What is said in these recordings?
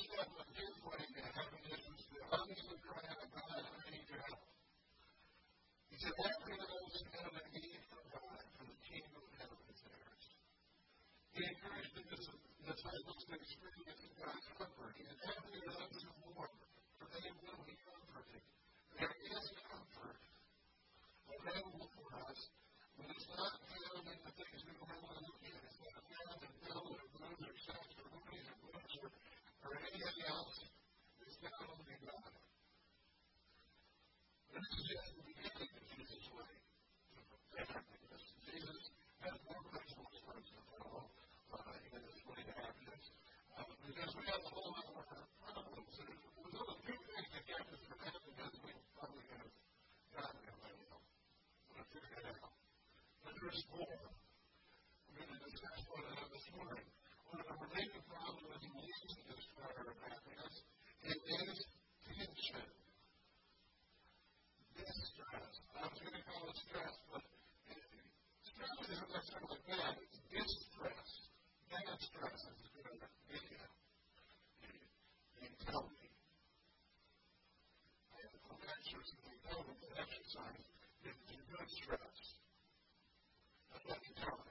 understand what his way heaven is God help. He said, That man is going to need for God, for the kingdom of heaven is theirs. He encouraged the disciples to experience God's comfort in heavenly ounce of more, for they will be comforted. There is comfort available for us, but it's not found in the things we normally look at. It's not found in or anybody else is not only God. This is just the beginning of Jesus' way of effectiveness. Jesus has more principles for us to follow uh, in his way to happiness uh, because we have a whole lot more problems. There's, there's only two things that happen for happiness we probably have gotten in my will. So I figured it out. But there's more. we're going to discuss one of them this morning. One of the to describe our happiness it is tension. I going to call it stress, but stress isn't stress is good. You. You that exercise is good stress. That's what you tell me.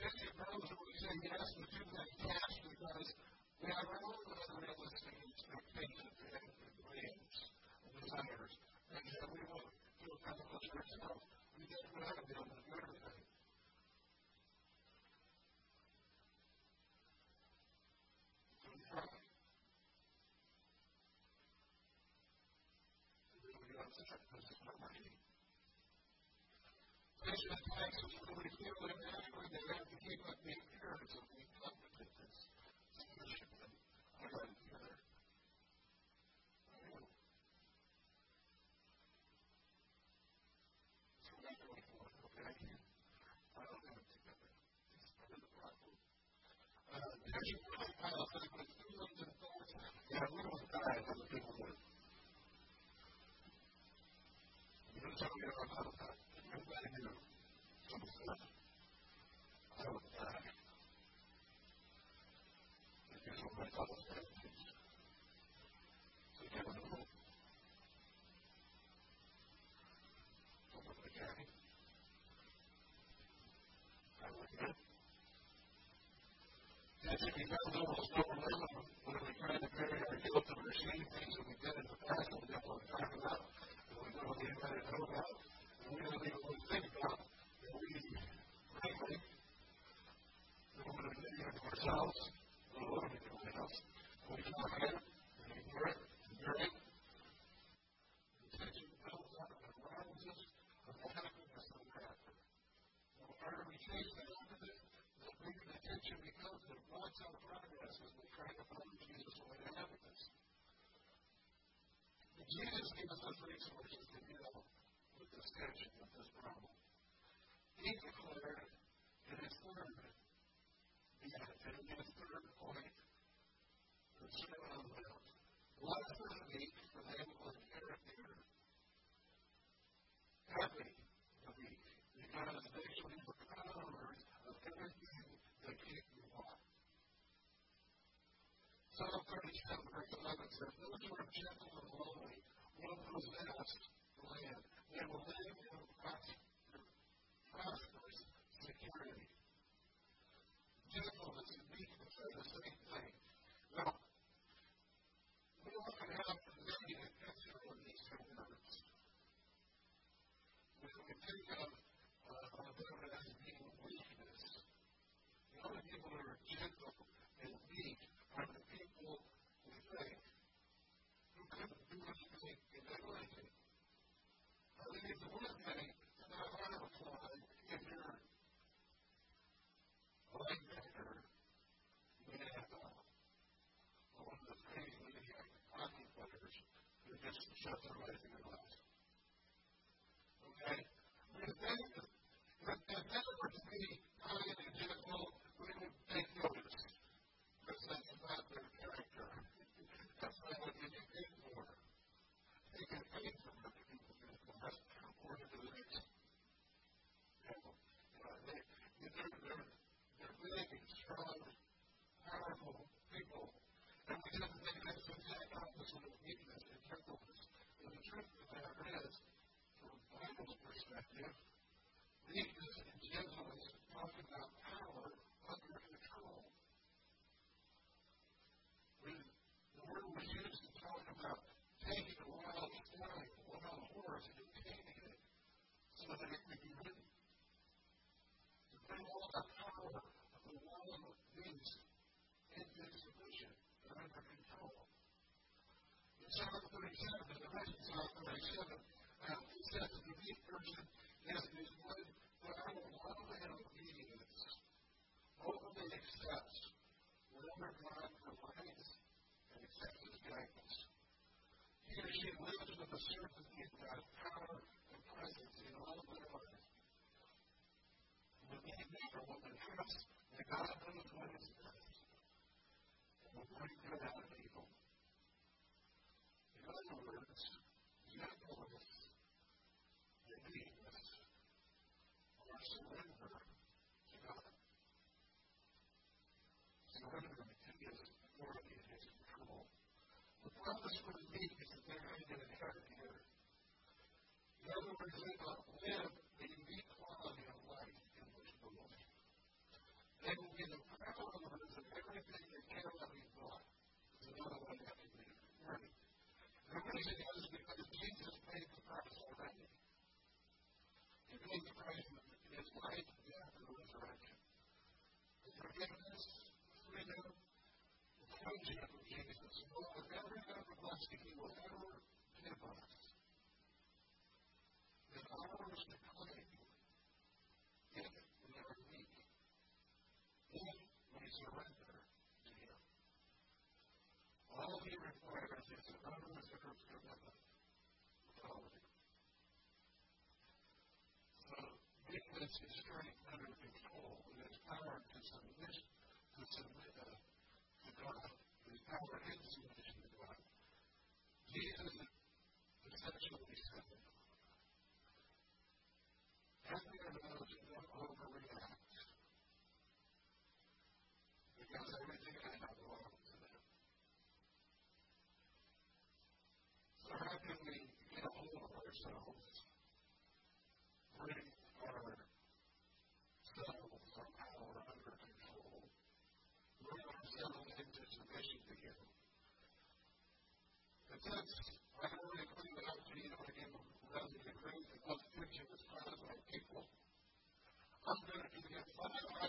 tension. Tension grows when we say yes to do that task because we have our own unrealistic expectations and dreams and desires, and that we want to accomplish ourselves. We think we ought to be able to do everything. So we try. And then we go outside. This is not working. Tension attacks us when we feel inadequate and have to keep up the appearance of recover. Jesus gave us those resources to deal with this tension, with this problem. He declared in His sermon, that, and it is Psalm 37, verse 11 says, Those who are gentle and lowly will possess the land. They will live in prosperity. shut the light. perspective, we, as a gentleman, Thank live a, quality of life in. They will be the proud owners of everything The Jesus already—the his life, death, and resurrection. The forgiveness, freedom, the friendship of Jesus, with every he will ever give us. His strength under control and his power to submit to, submit, uh, to God, His power is. five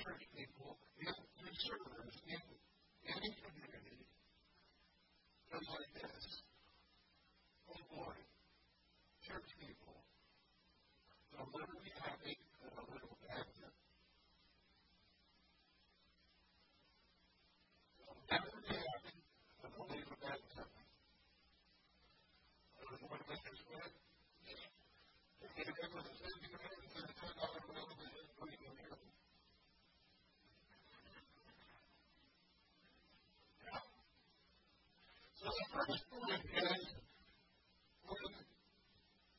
church people, in, through servers, in any community, goes like this. Oh boy, First one is when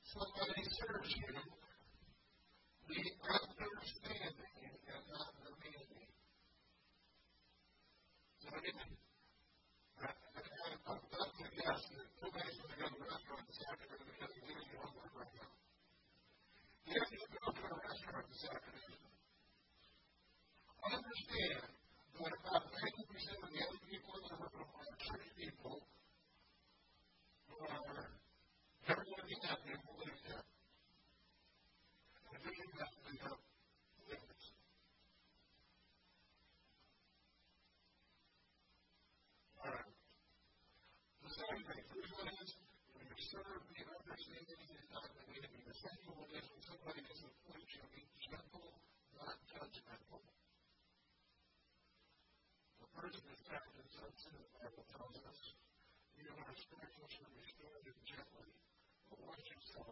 somebody serves you, first graduation restored him gently, but watch yourself.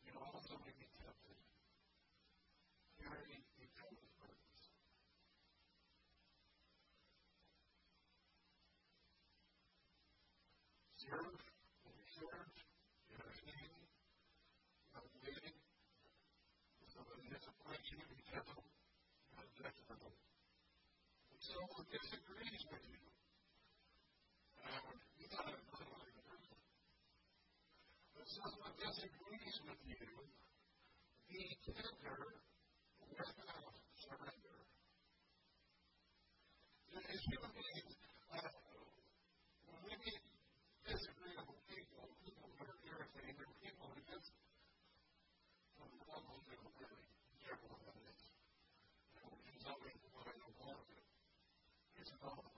You also may be tempted. Carry the other's burdens. Serve and in served. Entertain without waiting. So that disappoints you, be gentle, not judgmental. And someone disagrees with you, I would someone disagrees with you, be tender without surrender. As human beings, uh, when we meet disagreeable people, people who are irritating, there people who just don't love them, they don't really care about it. You know, which is always what I don't want. It's about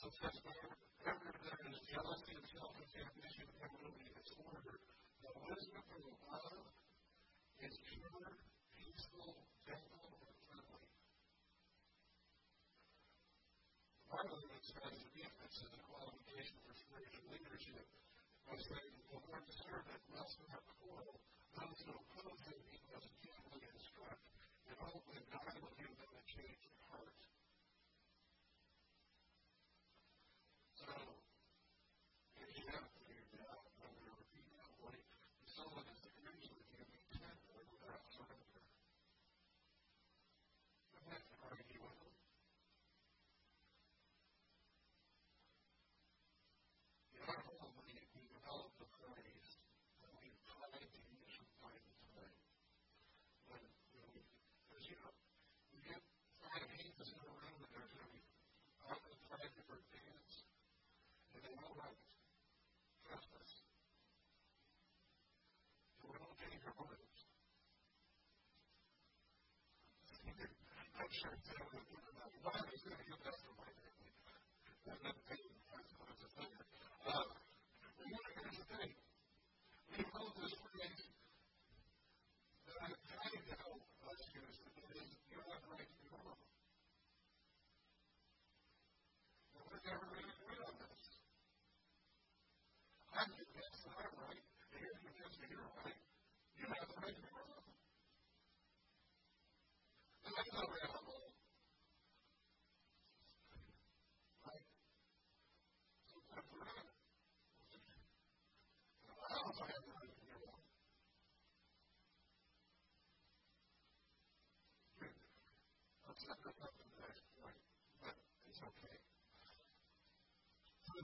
also says there, ever there is jealousy and self-examination of every disorder, the wisdom from above is pure, peaceful, gentle, and friendly. Finally, it says forgiveness is the qualification for spiritual leadership by saying, The Lord's servant must not quarrel. Those who oppose him he must gently instruct, and only God will shirts.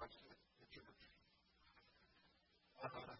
question. It's your turn.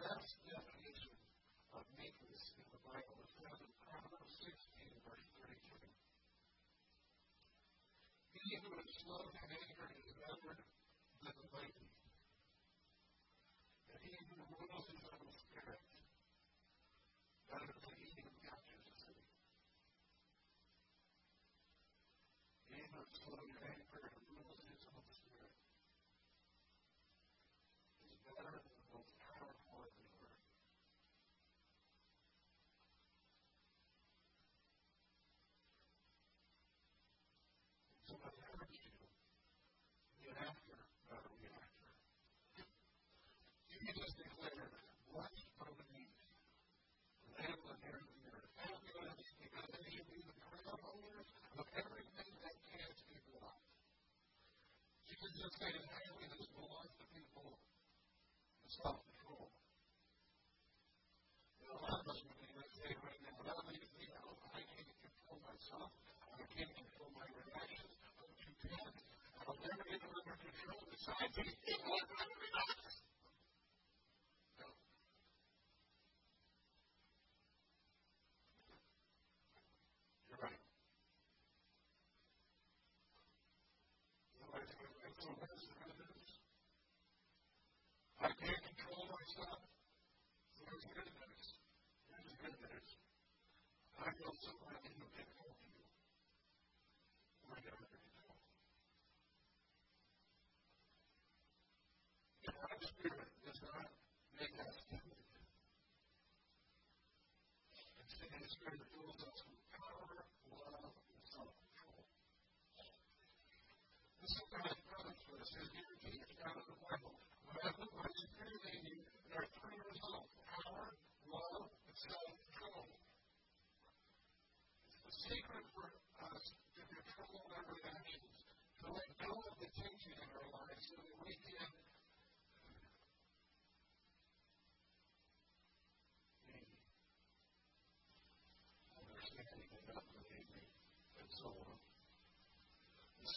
best definition of meekness in the Bible is found in Proverbs 16, verse 33. He who is slow to anger is better than the mighty, and he who rules his own spirit better than he who captures a city. He who is slow to anger decides it wasn't demonstrated to us with power, love, and self-control. This is God's promise for us. His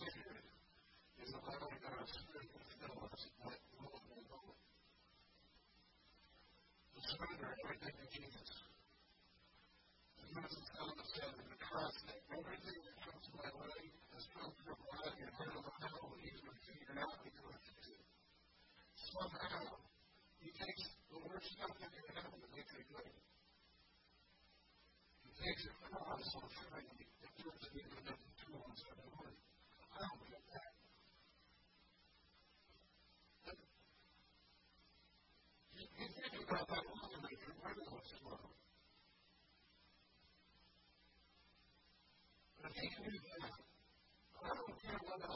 Spirit is allowing our spirit to fill us that willful moment. To surrender everything to Jesus. As Moses Allen said, to that everything that comes my way has come from God, and I don't know how he's going to figure out because somehow he takes the worst stuff that can happen and makes it good. He takes a cross on Friday and turns it into another tool.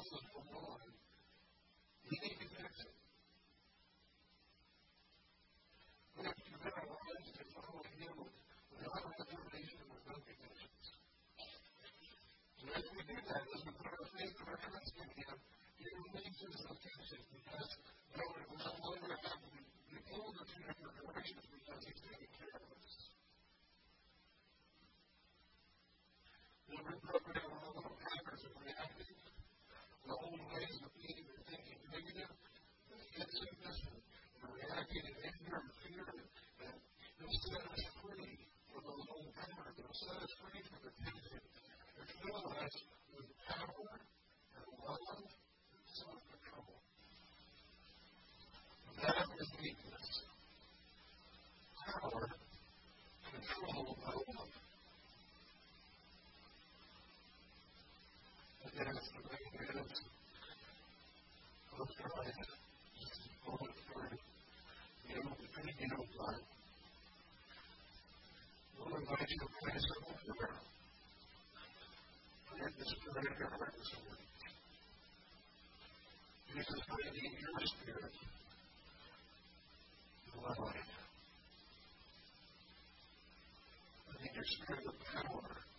process from God, we fix it. We have to commit our lives to follow Him without reservation and no conditions. And as we do that, as we put our faith and our trust in Him, He releases the tension because though it will no longer have the older two different generations because He's taking care of us. We'll reprogram our Thank you. I need spirit of power.